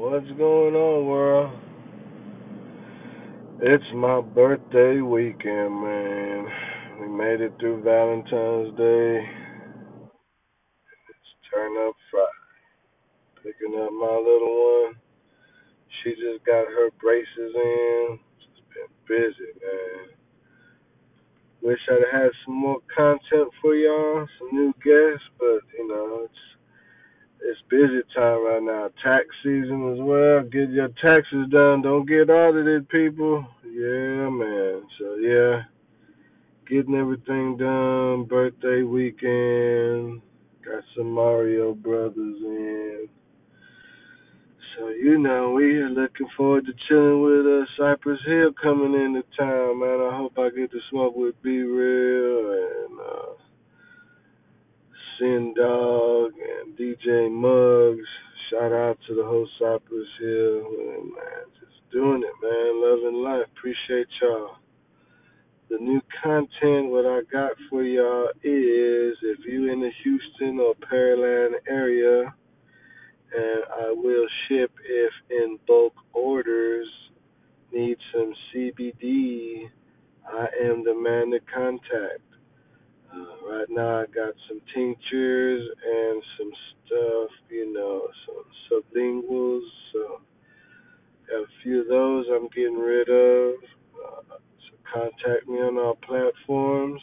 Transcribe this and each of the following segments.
What's going on, world? It's my birthday weekend, man. We made it through Valentine's Day. It's turn up Friday. Picking up my little one. She just got her braces in. Just been busy, man. Wish I'd had some more content for y'all, some new guests, but you know, it's busy time right now. Tax season as well. Get your taxes done. Don't get audited, people. Yeah, man. So yeah, getting everything done. Birthday weekend. Got some Mario Brothers in. So you know, we are looking forward to chilling with uh, Cypress Hill coming into town, man. I hope I get to smoke with B Real and uh Sen Dog and DJ Muggs. Shout out to the whole Cypress Hill man, just doing it, man. Loving life. Appreciate y'all. The new content, what I got for y'all is if you in the Houston or Pearland area, and I will ship if in bulk orders, need some CBD, I am the man to contact. Got some tinctures and some stuff, you know, some sublinguals. So, got a few of those I'm getting rid of. Uh, so, contact me on our platforms.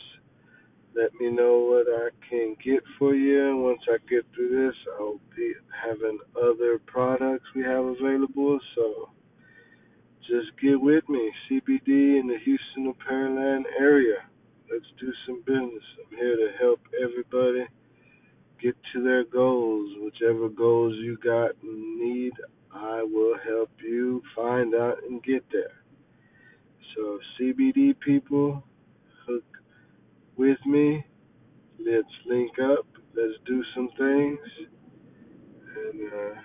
Let me know what I can get for you. And once I get through this, I'll be having other products we have available. So, just get with me. CBD in the Houston Pearland area. Let's do some business. I'm here to help everybody get to their goals. Whichever goals you got and need, I will help you find out and get there. So, CBD people, hook with me. Let's link up. Let's do some things. And, uh,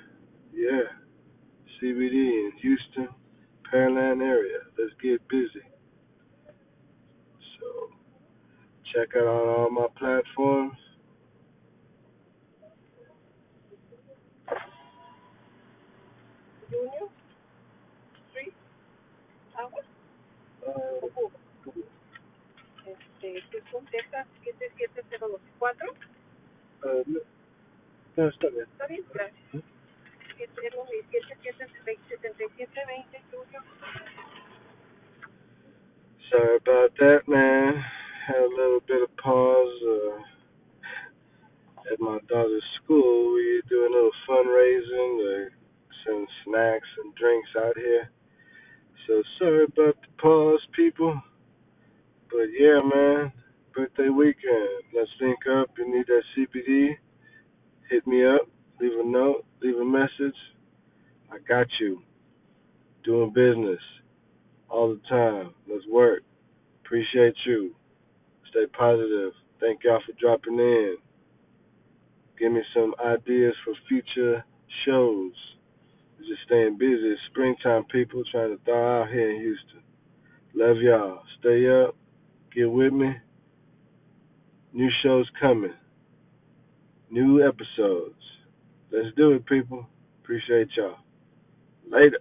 yeah, CBD in Houston, Pearland area. Let's get busy. So, check out on all my platforms. Junior Street, Agua, Uh, este, Houston, Texas, 77024. uh, no, no, está bien. ¿Está bien? Gracias. Este es lo mismo, 7720 Junior. Sorry about that, man. Had a little bit of pause uh, at my daughter's school. We doing a little fundraising to send snacks and drinks out here. So sorry about the pause, people. But yeah, man, birthday weekend. Let's link up. You need that CBD? Hit me up. Leave a note. Leave a message. I got you. Doing business all the time. Let's work. Appreciate you. Stay positive. Thank y'all for dropping in. Give me some ideas for future shows. Just staying busy. It's springtime, people trying to thaw out here in Houston. Love y'all. Stay up. Get with me. New shows coming. New episodes. Let's do it, people. Appreciate y'all. Later.